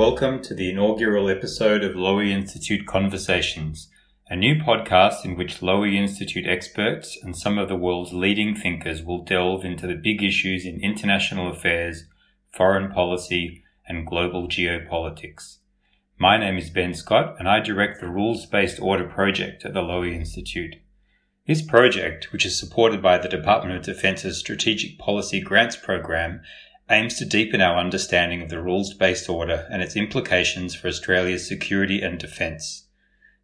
welcome to the inaugural episode of Lowy Institute Conversations, a new podcast in which Lowy Institute experts and some of the world's leading thinkers will delve into the big issues in international affairs, foreign policy, and global geopolitics. My name is Ben Scott, and I direct the Rules Based Order project at the Lowy Institute. This project, which is supported by the Department of Defense's Strategic Policy Grants Program, aims to deepen our understanding of the rules based order and its implications for Australia's security and defence.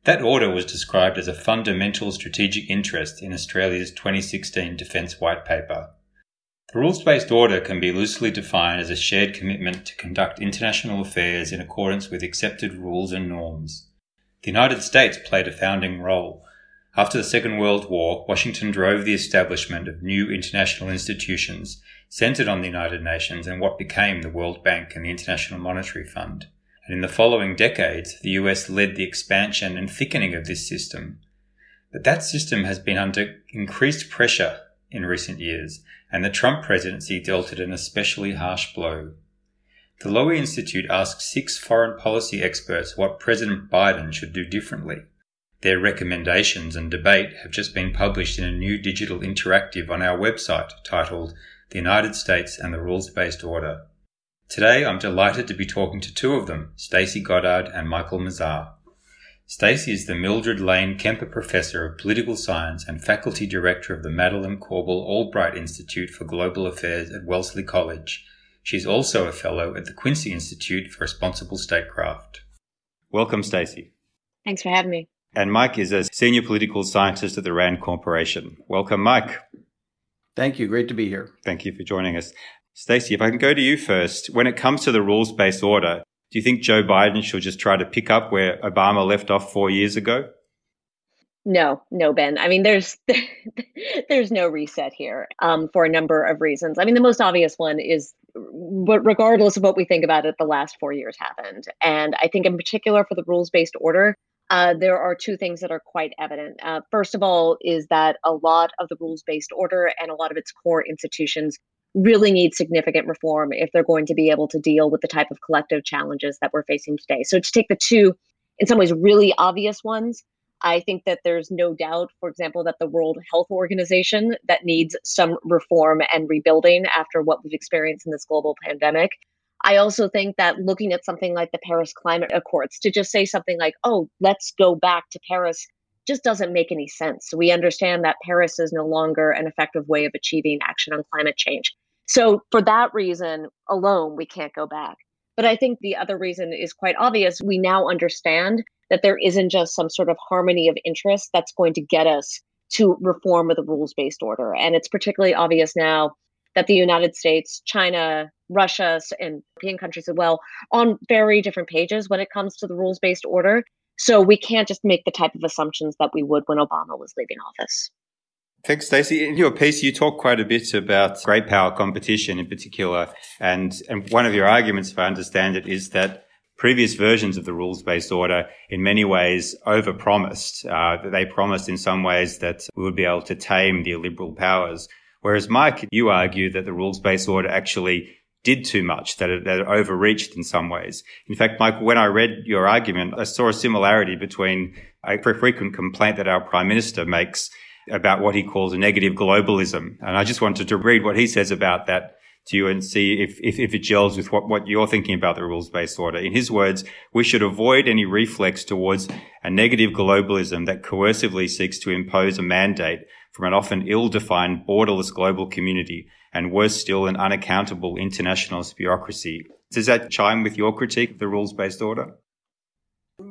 That order was described as a fundamental strategic interest in Australia's 2016 Defence White Paper. The rules based order can be loosely defined as a shared commitment to conduct international affairs in accordance with accepted rules and norms. The United States played a founding role. After the Second World War, Washington drove the establishment of new international institutions centered on the United Nations and what became the World Bank and the International Monetary Fund. And in the following decades, the US led the expansion and thickening of this system. But that system has been under increased pressure in recent years, and the Trump presidency dealt it an especially harsh blow. The Lowy Institute asked six foreign policy experts what President Biden should do differently. Their recommendations and debate have just been published in a new digital interactive on our website titled the United States and the Rules Based Order. Today I'm delighted to be talking to two of them, Stacie Goddard and Michael Mazarr. Stacie is the Mildred Lane Kemper Professor of Political Science and Faculty Director of the Madeleine Korbel Albright Institute for Global Affairs at Wellesley College. She's also a Fellow at the Quincy Institute for Responsible Statecraft. Welcome, Stacie. Thanks for having me. And Mike is a Senior Political Scientist at the RAND Corporation. Welcome, Mike. Thank you. Great to be here. Thank you for joining us. Stacie, if I can go to you first, when it comes to the rules based order, do you think Joe Biden should just try to pick up where Obama left off four years ago? No, no, Ben. I mean, there's there's no reset here um, for a number of reasons. I mean, the most obvious one is, but regardless of what we think about it, the last four years happened, and I think in particular for the rules based order, uh, there are two things that are quite evident. Uh, first of all, is that a lot of the rules based order and a lot of its core institutions really need significant reform if they're going to be able to deal with the type of collective challenges that we're facing today. So, to take the two, in some ways, really obvious ones, I think that there's no doubt, for example, that the World Health Organization that needs some reform and rebuilding after what we've experienced in this global pandemic. I also think that looking at something like the Paris Climate Accords to just say something like, oh, let's go back to Paris just doesn't make any sense. We understand that Paris is no longer an effective way of achieving action on climate change. So, for that reason alone, we can't go back. But I think the other reason is quite obvious. We now understand that there isn't just some sort of harmony of interest that's going to get us to reform of the rules based order. And it's particularly obvious now that the United States, China, Russia and European countries as well on very different pages when it comes to the rules based order. So we can't just make the type of assumptions that we would when Obama was leaving office. Thanks, Stacie. In your piece, you talk quite a bit about great power competition in particular. And, and one of your arguments, if I understand it, is that previous versions of the rules-based order in many ways overpromised. Uh, that they promised in some ways that we would be able to tame the illiberal powers. Whereas, Mike, you argue that the rules-based order actually did too much, that it, that it overreached in some ways. In fact, Michael, when I read your argument, I saw a similarity between a frequent complaint that our prime minister makes about what he calls a negative globalism. And I just wanted to read what he says about that to you and see if, if, if it gels with what, what you're thinking about the rules based order. In his words, we should avoid any reflex towards a negative globalism that coercively seeks to impose a mandate from an often ill-defined borderless global community and worse still, an unaccountable internationalist bureaucracy. Does that chime with your critique of the rules-based order?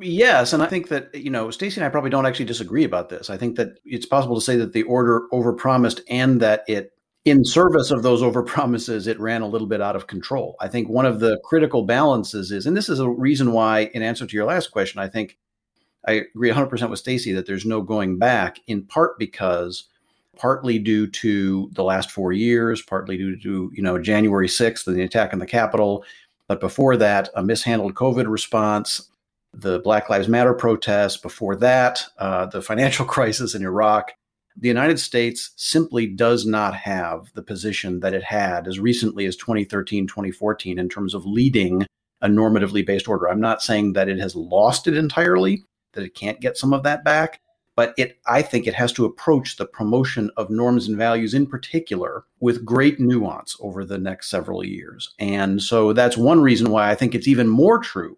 Yes, and I think that you know Stacie and I probably don't actually disagree about this. I think that it's possible to say that the order overpromised and that it in service of those overpromises it ran a little bit out of control. I think one of the critical balances is and this is a reason why in answer to your last question I think I agree 100% with Stacie that there's no going back in part because partly due to the last 4 years, partly due to you know January 6th and the attack on the Capitol, but before that a mishandled COVID response the Black Lives Matter protests, before that, uh, the financial crisis in Iraq, the United States simply does not have the position that it had as recently as 2013, 2014 in terms of leading a normatively based order. I'm not saying that it has lost it entirely, that it can't get some of that back, but it I think it has to approach the promotion of norms and values in particular with great nuance over the next several years. And so that's one reason why I think it's even more true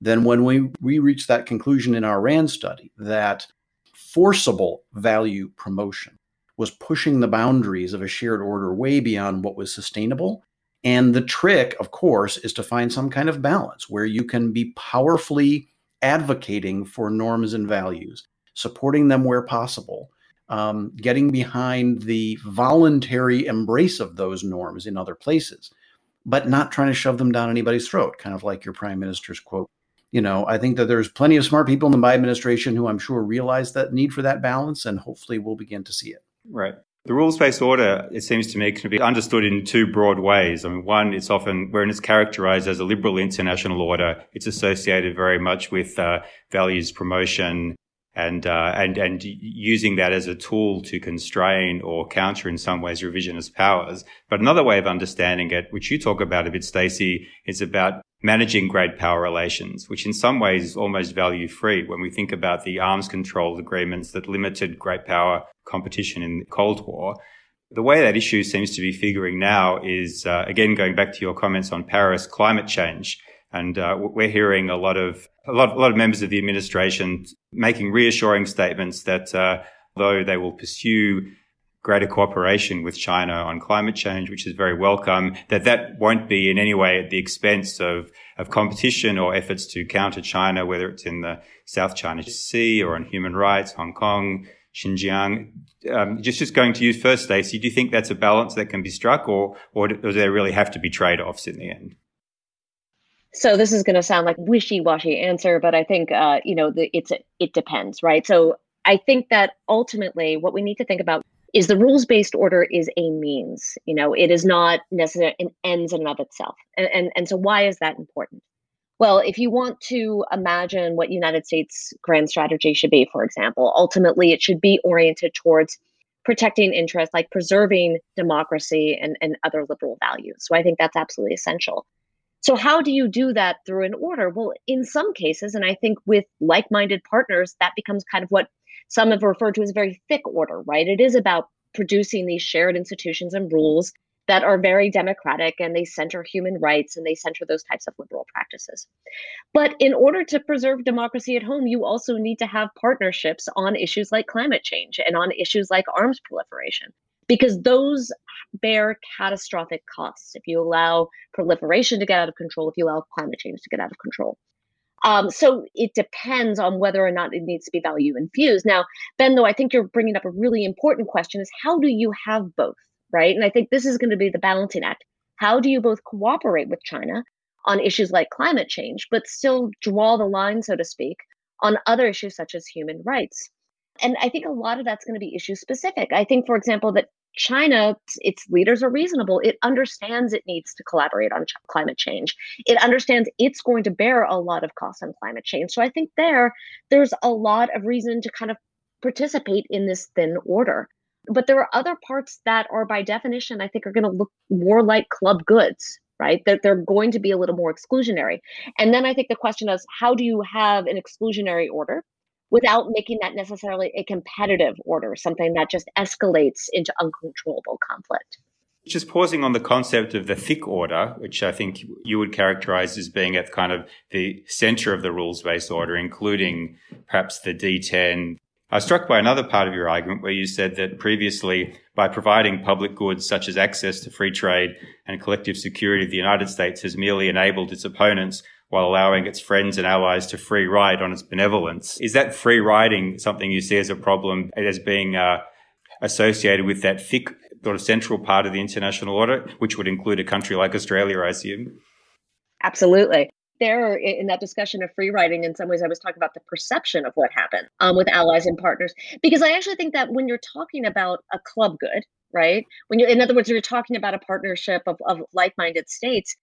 than when we, we reached that conclusion in our RAND study that forcible value promotion was pushing the boundaries of a shared order way beyond what was sustainable. And the trick, of course, is to find some kind of balance where you can be powerfully advocating for norms and values, supporting them where possible, um, getting behind the voluntary embrace of those norms in other places, but not trying to shove them down anybody's throat, kind of like your prime minister's quote. You know, I think that there's plenty of smart people in the my administration who I'm sure realize that need for that balance, and hopefully we'll begin to see it. Right. The rules based order, it seems to me, can be understood in two broad ways. I mean, one, it's often, when it's characterized as a liberal international order, it's associated very much with uh, values promotion and, uh, and, and using that as a tool to constrain or counter in some ways revisionist powers. But another way of understanding it, which you talk about a bit, Stacie, is about managing great power relations, which in some ways is almost value free when we think about the arms control agreements that limited great power competition in the Cold War. The way that issue seems to be figuring now is, uh, again, going back to your comments on Paris, climate change. And uh, we're hearing a lot of a lot, a lot of members of the administration making reassuring statements that uh, though they will pursue greater cooperation with China on climate change, which is very welcome, that that won't be in any way at the expense of, of competition or efforts to counter China, whether it's in the South China Sea or on human rights, Hong Kong, Xinjiang. Um, just, just going to you first, Stacie, do you think that's a balance that can be struck or, or does there really have to be trade-offs in the end? So this is going to sound like wishy-washy answer, but I think uh, you know the, it's it depends, right? So I think that ultimately what we need to think about is the rules based order is a means you know it is not necessarily an ends in and of itself. And, and and so why is that important? Well if you want to imagine what united states grand strategy should be for example ultimately it should be oriented towards protecting interests like preserving democracy and, and other liberal values. So i think that's absolutely essential so how do you do that through an order well in some cases and i think with like-minded partners that becomes kind of what some have referred to as a very thick order, right? It is about producing these shared institutions and rules that are very democratic and they center human rights and they center those types of liberal practices. But in order to preserve democracy at home, you also need to have partnerships on issues like climate change and on issues like arms proliferation, because those bear catastrophic costs if you allow proliferation to get out of control, if you allow climate change to get out of control. Um, so it depends on whether or not it needs to be value infused. Now, Ben, though, I think you're bringing up a really important question: is how do you have both, right? And I think this is going to be the balancing act. How do you both cooperate with China on issues like climate change, but still draw the line, so to speak, on other issues such as human rights? And I think a lot of that's going to be issue specific. I think, for example, that China, its leaders are reasonable. It understands it needs to collaborate on ch- climate change. It understands it's going to bear a lot of costs on climate change. So I think there, there's a lot of reason to kind of participate in this thin order. But there are other parts that are, by definition, I think are going to look more like club goods, right? That they're going to be a little more exclusionary. And then I think the question is how do you have an exclusionary order without making that necessarily a competitive order, something that just escalates into uncontrollable conflict. Just pausing on the concept of the thick order, which I think you would characterize as being at kind of the center of the rules based order, including perhaps the D10. I was struck by another part of your argument where you said that previously, by providing public goods such as access to free trade and collective security, the United States has merely enabled its opponents while allowing its friends and allies to free ride on its benevolence. Is that free riding something you see as a problem as being uh, associated with that thick sort of central part of the international order, which would include a country like Australia, I assume? Absolutely. There, in that discussion of free riding, in some ways, I was talking about the perception of what happened um, with allies and partners. Because I actually think that when you're talking about a club good, right? When you, in other words, you're talking about a partnership of, of like-minded states,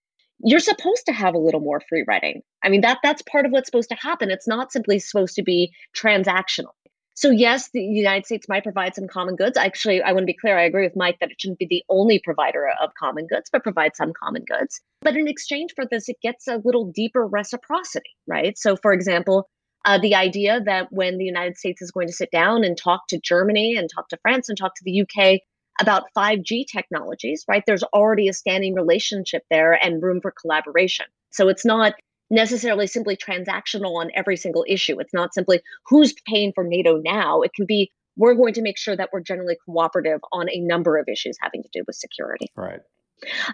you're supposed to have a little more free riding. I mean, that that's part of what's supposed to happen. It's not simply supposed to be transactional. So yes, the United States might provide some common goods. Actually, I want to be clear. I agree with Mike that it shouldn't be the only provider of common goods, but provide some common goods. But in exchange for this, it gets a little deeper reciprocity, right? So, for example, uh, the idea that when the United States is going to sit down and talk to Germany and talk to France and talk to the UK about 5G technologies, right? There's already a standing relationship there and room for collaboration. So it's not necessarily simply transactional on every single issue. It's not simply who's paying for NATO now. It can be we're going to make sure that we're generally cooperative on a number of issues having to do with security. Right.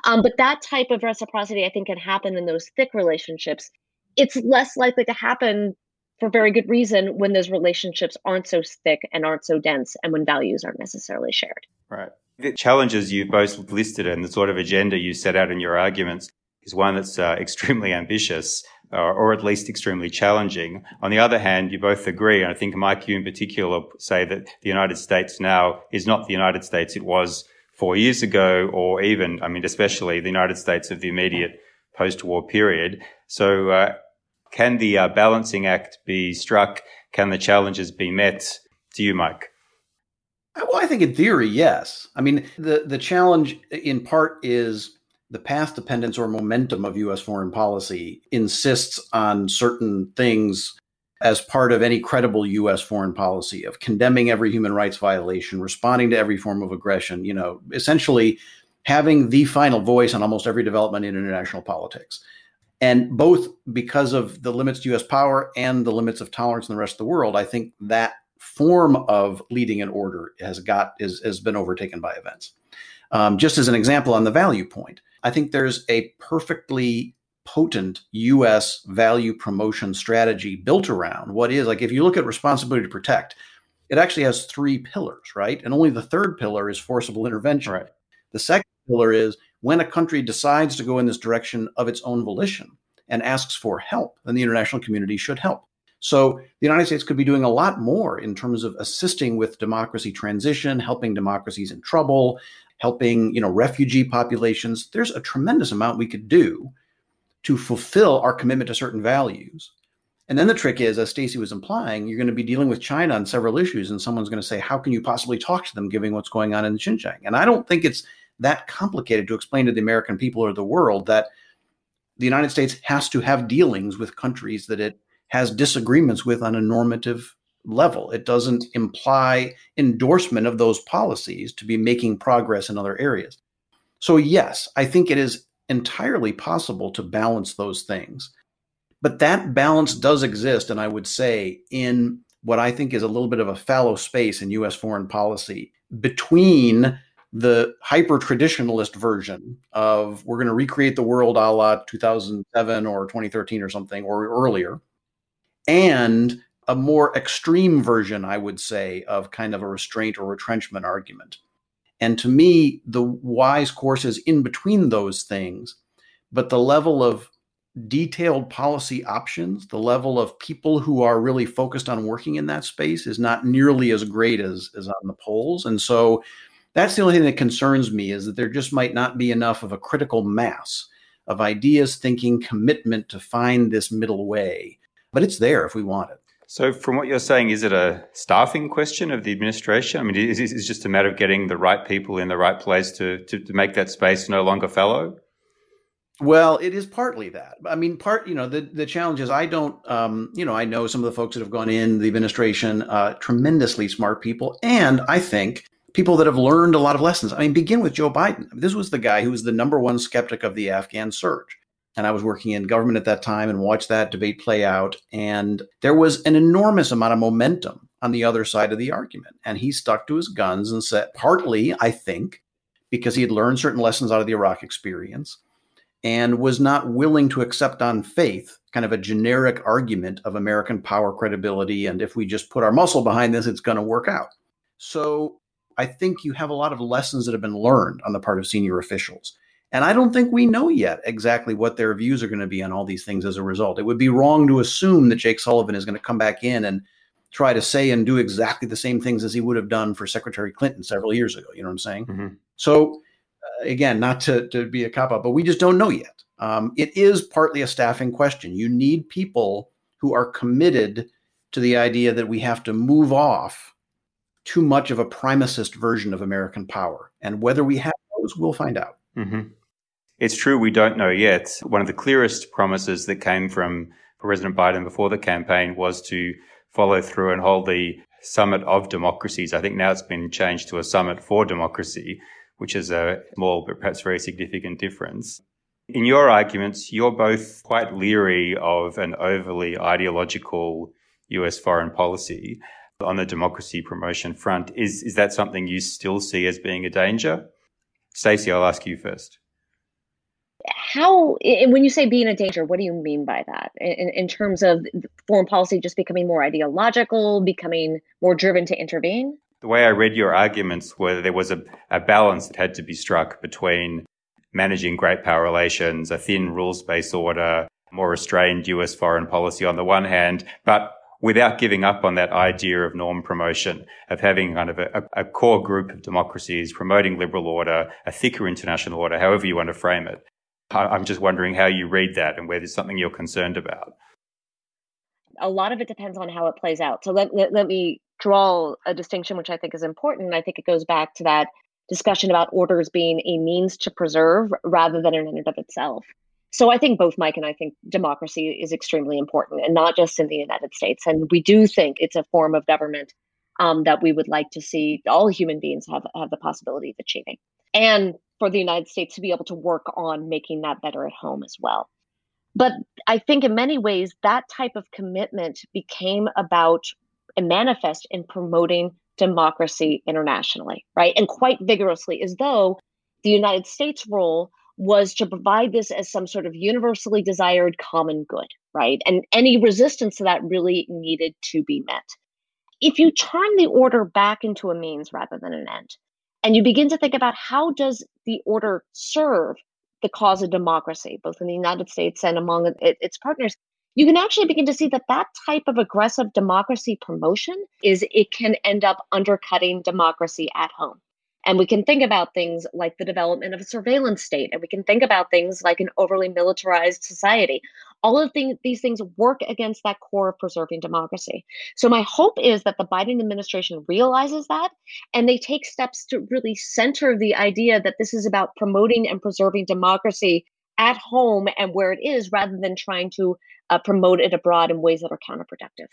Um, but that type of reciprocity, I think, can happen in those thick relationships. It's less likely to happen for very good reason when those relationships aren't so thick and aren't so dense and when values aren't necessarily shared. Right. The challenges you both listed and the sort of agenda you set out in your arguments is one that's uh, extremely ambitious uh, or at least extremely challenging. On the other hand, you both agree, and I think Mike, you in particular, say that the United States now is not the United States it was four years ago, or even, I mean, especially the United States of the immediate post-war period. So, uh, can the uh, balancing act be struck? Can the challenges be met? To you, Mike. Well, I think in theory, yes. I mean, the the challenge in part is the path dependence or momentum of US foreign policy insists on certain things as part of any credible US foreign policy of condemning every human rights violation, responding to every form of aggression, you know, essentially having the final voice on almost every development in international politics. And both because of the limits to US power and the limits of tolerance in the rest of the world, I think that form of leading an order has got is has been overtaken by events. Um, just as an example on the value point, I think there's a perfectly potent US value promotion strategy built around what is like if you look at responsibility to protect, it actually has three pillars, right? And only the third pillar is forcible intervention. Right. The second pillar is when a country decides to go in this direction of its own volition and asks for help, then the international community should help. So the United States could be doing a lot more in terms of assisting with democracy transition, helping democracies in trouble, helping you know refugee populations. There's a tremendous amount we could do to fulfill our commitment to certain values. And then the trick is as stacie was implying you're going to be dealing with china on several issues and someone's going to say how can you possibly talk to them given what's going on in xinjiang? And i don't think it's that complicated to explain to the american people or the world that the united states has to have dealings with countries that it has disagreements with on a normative level. It doesn't imply endorsement of those policies to be making progress in other areas. So, yes, I think it is entirely possible to balance those things. But that balance does exist, and I would say, in what I think is a little bit of a fallow space in US foreign policy between the hyper traditionalist version of we're going to recreate the world a la 2007 or 2013 or something or earlier, and a more extreme version, I would say, of kind of a restraint or retrenchment argument. And to me, the wise course is in between those things, but the level of detailed policy options, the level of people who are really focused on working in that space is not nearly as great as, as on the polls. And so that's the only thing that concerns me is that there just might not be enough of a critical mass of ideas, thinking, commitment to find this middle way. But it's there if we want it. So, from what you're saying, is it a staffing question of the administration? I mean, is it just a matter of getting the right people in the right place to, to, to make that space no longer fallow? Well, it is partly that. I mean, part you know the the challenge is I don't um, you know I know some of the folks that have gone in the administration, uh, tremendously smart people, and I think people that have learned a lot of lessons. I mean, begin with Joe Biden. This was the guy who was the number one skeptic of the Afghan surge and I was working in government at that time and watched that debate play out. And there was an enormous amount of momentum on the other side of the argument. And he stuck to his guns and said, partly, I think, because he had learned certain lessons out of the Iraq experience and was not willing to accept on faith kind of a generic argument of American power credibility. And if we just put our muscle behind this, it's going to work out. So I think you have a lot of lessons that have been learned on the part of senior officials. And I don't think we know yet exactly what their views are going to be on all these things as a result. It would be wrong to assume that Jake Sullivan is going to come back in and try to say and do exactly the same things as he would have done for Secretary Clinton several years ago. You know what I'm saying? Mm-hmm. So, uh, again, not to, to be a cop out, but we just don't know yet. Um, it is partly a staffing question. You need people who are committed to the idea that we have to move off too much of a primacist version of American power. And whether we have those, we'll find out. Mm-hmm. It's true, we don't know yet. One of the clearest promises that came from President Biden before the campaign was to follow through and hold the summit of democracies. I think now it's been changed to a summit for democracy, which is a small but perhaps very significant difference. In your arguments, you're both quite leery of an overly ideological US foreign policy on the democracy promotion front. Is, is that something you still see as being a danger? Stacie, I'll ask you first. How, when you say being a danger, what do you mean by that? In, in terms of foreign policy just becoming more ideological, becoming more driven to intervene? The way I read your arguments were there was a, a balance that had to be struck between managing great power relations, a thin rules based order, more restrained US foreign policy on the one hand, but without giving up on that idea of norm promotion, of having kind of a, a, core group of democracies promoting liberal order, a thicker international order, however you want to frame it. I'm just wondering how you read that and whether it's something you're concerned about. A lot of it depends on how it plays out. So let, let, let me draw a distinction, which I think is important. I think it goes back to that discussion about orders being a means to preserve rather than an end of itself. So I think both Mike and I think democracy is extremely important, and not just in the United States. And we do think it's a form of government um, that we would like to see all human beings have have the possibility of achieving, and for the United States to be able to work on making that better at home as well. But I think in many ways that type of commitment became about and manifest in promoting democracy internationally, right? And quite vigorously, as though the United States' role was to provide this as some sort of universally desired common good, right? And any resistance to that really needed to be met. If you turn the order back into a means rather than an end, and you begin to think about how does the order serve the cause of democracy, both in the United States and among its partners, you can actually begin to see that that type of aggressive democracy promotion is it can end up undercutting democracy at home. And we can think about things like the development of a surveillance state, and we can think about things like an overly militarized society. All of the, these things work against that core of preserving democracy. So, my hope is that the Biden administration realizes that and they take steps to really center the idea that this is about promoting and preserving democracy at home and where it is rather than trying to uh, promote it abroad in ways that are counterproductive.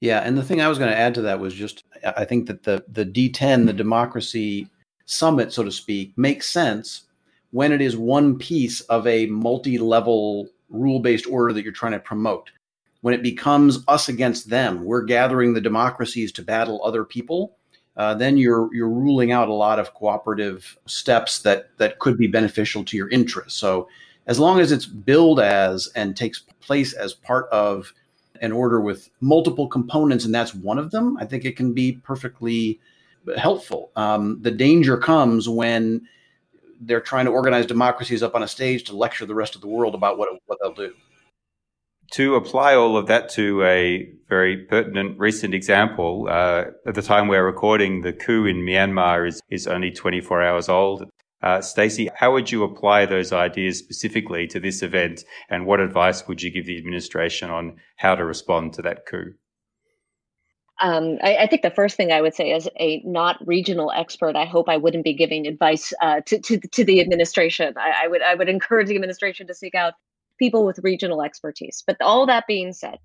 Yeah, and the thing I was going to add to that was just I think that the the D10, the democracy summit, so to speak, makes sense when it is one piece of a multi-level rule-based order that you're trying to promote. When it becomes us against them, we're gathering the democracies to battle other people. Uh, then you're you're ruling out a lot of cooperative steps that that could be beneficial to your interests. So as long as it's billed as and takes place as part of an order with multiple components, and that's one of them, I think it can be perfectly helpful. Um, the danger comes when they're trying to organize democracies up on a stage to lecture the rest of the world about what, what they'll do. To apply all of that to a very pertinent recent example, uh, at the time we're recording, the coup in Myanmar is, is only 24 hours old. Uh, Stacie, how would you apply those ideas specifically to this event, and what advice would you give the administration on how to respond to that coup? Um, I, I, think the first thing I would say, as a not regional expert, I hope I wouldn't be giving advice uh, to, to, to the administration. I, I would I would encourage the administration to seek out people with regional expertise. But all that being said,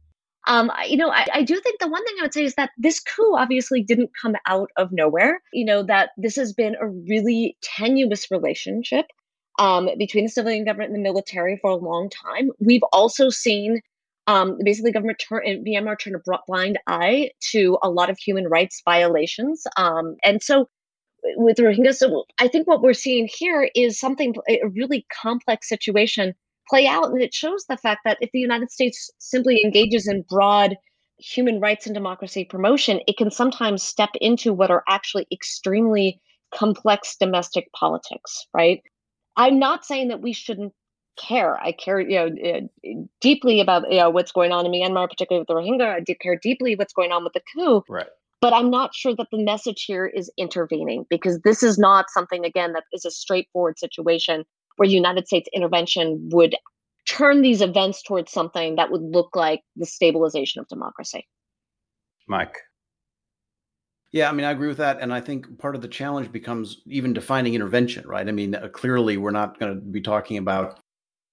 um, you know, I, I do think the one thing I would say is that this coup obviously didn't come out of nowhere. You know, that this has been a really tenuous relationship um, between the civilian government and the military for a long time. We've also seen um, basically government turn Myanmar turn a blind eye to a lot of human rights violations. Um, and so with Rohingya, so I think what we're seeing here is something a really complex situation play out. And it shows the fact that if the United States simply engages in broad human rights and democracy promotion, it can sometimes step into what are actually extremely complex domestic politics, right? I'm not saying that we shouldn't care. I care, you know, uh, deeply about you know what's going on in Myanmar, particularly with the Rohingya. I do care deeply what's going on with the coup. Right. But I'm not sure that the message here is intervening because this is not something again that is a straightforward situation where United States intervention would turn these events towards something that would look like the stabilization of democracy. Mike. Yeah, I mean, I agree with that. And I think part of the challenge becomes even defining intervention, right? I mean, uh, clearly, we're not going to be talking about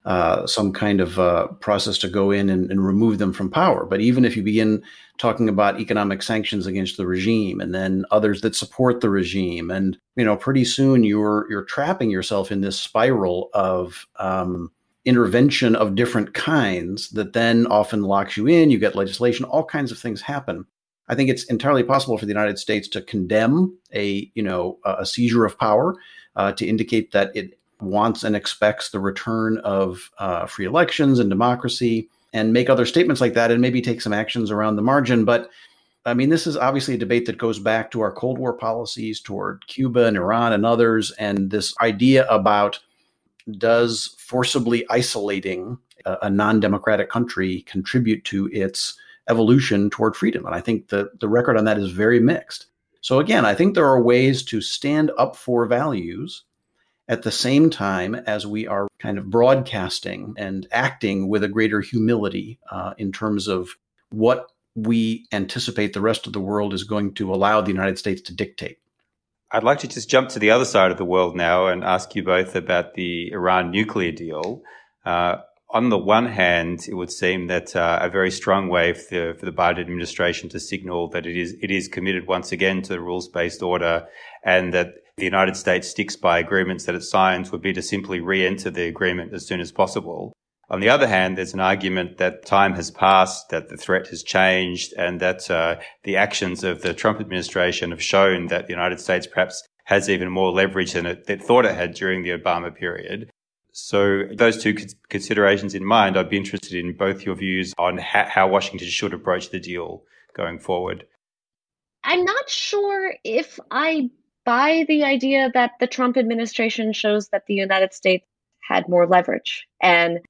uh, some kind of uh, process to go in and, and, remove them from power. But even if you begin talking about economic sanctions against the regime and then others that support the regime, and you know, pretty soon you're you're trapping yourself in this spiral of um, intervention of different kinds that then often locks you in. You get legislation, all kinds of things happen. I think it's entirely possible for the United States to condemn a you know a seizure of power uh, to indicate that it wants and expects the return of uh, free elections and democracy, and make other statements like that, and maybe take some actions around the margin. But I mean, this is obviously a debate that goes back to our Cold War policies toward Cuba and Iran and others, and this idea about does forcibly isolating a, a non democratic country contribute to its evolution toward freedom? And I think the, the record on that is very mixed. So, again, I think there are ways to stand up for values at the same time as we are kind of broadcasting and acting with a greater humility uh, in terms of what we anticipate the rest of the world is going to allow the United States to dictate. I'd like to just jump to the other side of the world now and ask you both about the Iran nuclear deal. Uh, on the one hand, it would seem that uh, a very strong way for the, for the Biden administration to signal that it is it is committed once again to the rules based order, and that the United States sticks by agreements that it signs would be to simply re-enter the agreement as soon as possible. On the other hand, there's an argument that time has passed, that the threat has changed, and that uh, the actions of the Trump administration have shown that the United States perhaps has even more leverage than it, it thought it had during the Obama period. So, those two considerations in mind, I'd be interested in both your views on how Washington should approach the deal going forward. I'm not sure if I buy the idea that the Trump administration shows that the United States had more leverage. And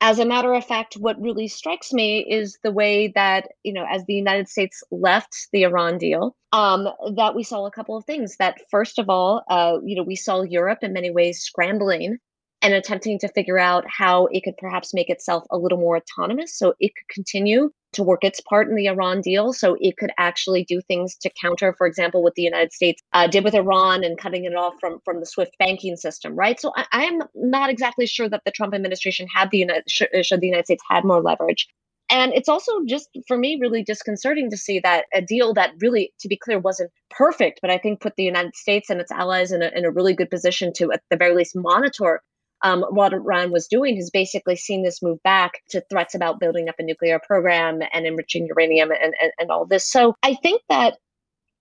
as a matter of fact, what really strikes me is the way that, you know, as the United States left the Iran deal, um, that we saw a couple of things. That first of all, uh, you know, we saw Europe in many ways scrambling and attempting to figure out how it could perhaps make itself a little more autonomous so it could continue to work its part in the Iran deal. So it could actually do things to counter, for example, what the United States uh, did with Iran and cutting it off from, from the SWIFT banking system, right? So I, am not exactly sure that the Trump administration had the United, should, should the United States had more leverage. And it's also just for me really disconcerting to see that a deal that really, to be clear, wasn't perfect, but I think put the United States and its allies in a, in a really good position to, at the very least, monitor um, what Iran was doing has basically seen this move back to threats about building up a nuclear program and enriching uranium and, and, and all this. So I think that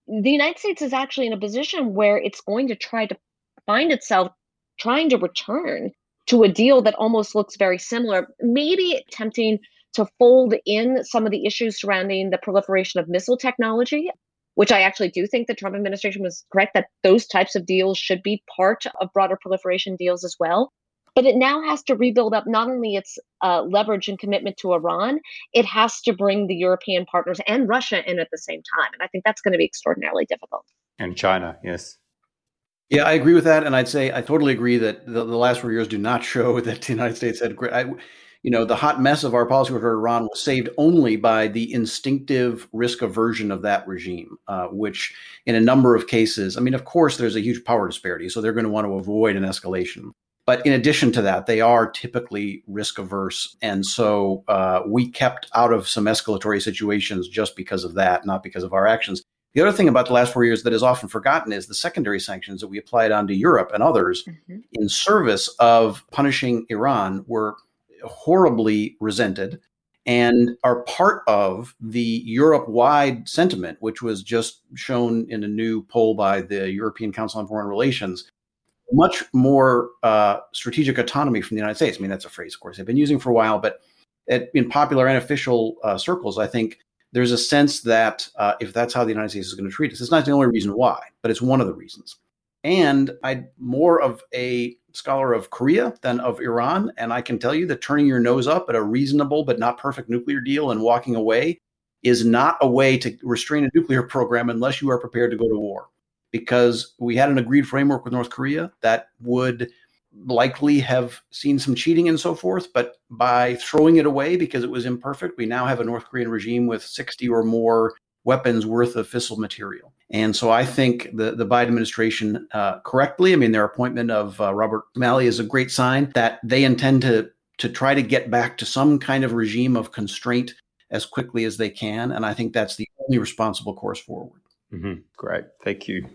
the United States is actually in a position where it's going to try to find itself trying to return to a deal that almost looks very similar, maybe attempting to fold in some of the issues surrounding the proliferation of missile technology which I actually do think the Trump administration was correct that those types of deals should be part of broader proliferation deals as well. But it now has to rebuild up not only its uh, leverage and commitment to Iran, it has to bring the European partners and Russia in at the same time. And I think that's going to be extraordinarily difficult. And China, yes. Yeah, I agree with that, and I'd say I totally agree that the, the last four years do not show that the United States had great. I, you know, the hot mess of our policy with Iran was saved only by the instinctive risk aversion of that regime, uh, which, in a number of cases, I mean, of course, there's a huge power disparity, so they're going to want to avoid an escalation. But in addition to that, they are typically risk averse. And so uh, we kept out of some escalatory situations just because of that, not because of our actions. The other thing about the last four years that is often forgotten is the secondary sanctions that we applied onto Europe and others mm-hmm. in service of punishing Iran were horribly resented and are part of the Europe wide sentiment, which was just shown in a new poll by the European Council on Foreign Relations much more uh, strategic autonomy from the United States. I mean, that's a phrase, of course, they've been using for a while, but at, in popular and official uh, circles, I think there's a sense that uh, if that's how the United States is going to treat us, it's not the only reason why, but it's one of the reasons. And I'm more of a scholar of Korea than of Iran. And I can tell you that turning your nose up at a reasonable but not perfect nuclear deal and walking away is not a way to restrain a nuclear program unless you are prepared to go to war because we had an agreed framework with North Korea that would likely have seen some cheating and so forth. But by throwing it away because it was imperfect, we now have a North Korean regime with 60 or more weapons worth of fissile material. And so I think the, the Biden administration uh, correctly, I mean, their appointment of uh, Robert Malley is a great sign that they intend to, to try to get back to some kind of regime of constraint as quickly as they can. And I think that's the only responsible course forward. Mm-hmm. Great. Thank you.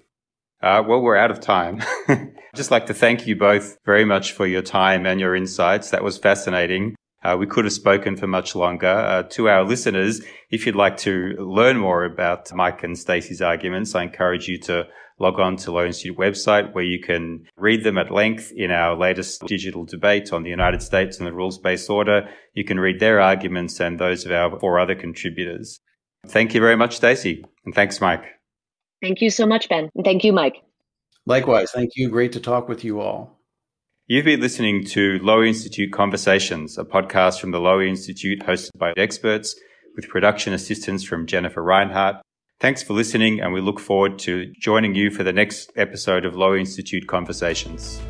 Uh, well, we're out of time. I'd just like to thank you both very much for your time and your insights. That was fascinating. Uh, we could have spoken for much longer. Uh, to our listeners, if you'd like to learn more about Mike and Stacie's arguments, I encourage you to log on to Lowy Institute website where you can read them at length in our latest digital debate on the United States and the rules-based order. You can read their arguments and those of our four other contributors. Thank you very much, Stacie. And thanks, Mike. Thank you so much, Ben. And thank you, Mike. Likewise. Thank you. Great to talk with you all. You've been listening to Lowy Institute Conversations, a podcast from the Lowy Institute hosted by experts with production assistance from Jennifer Reinhardt. Thanks for listening, and we look forward to joining you for the next episode of Lowy Institute Conversations.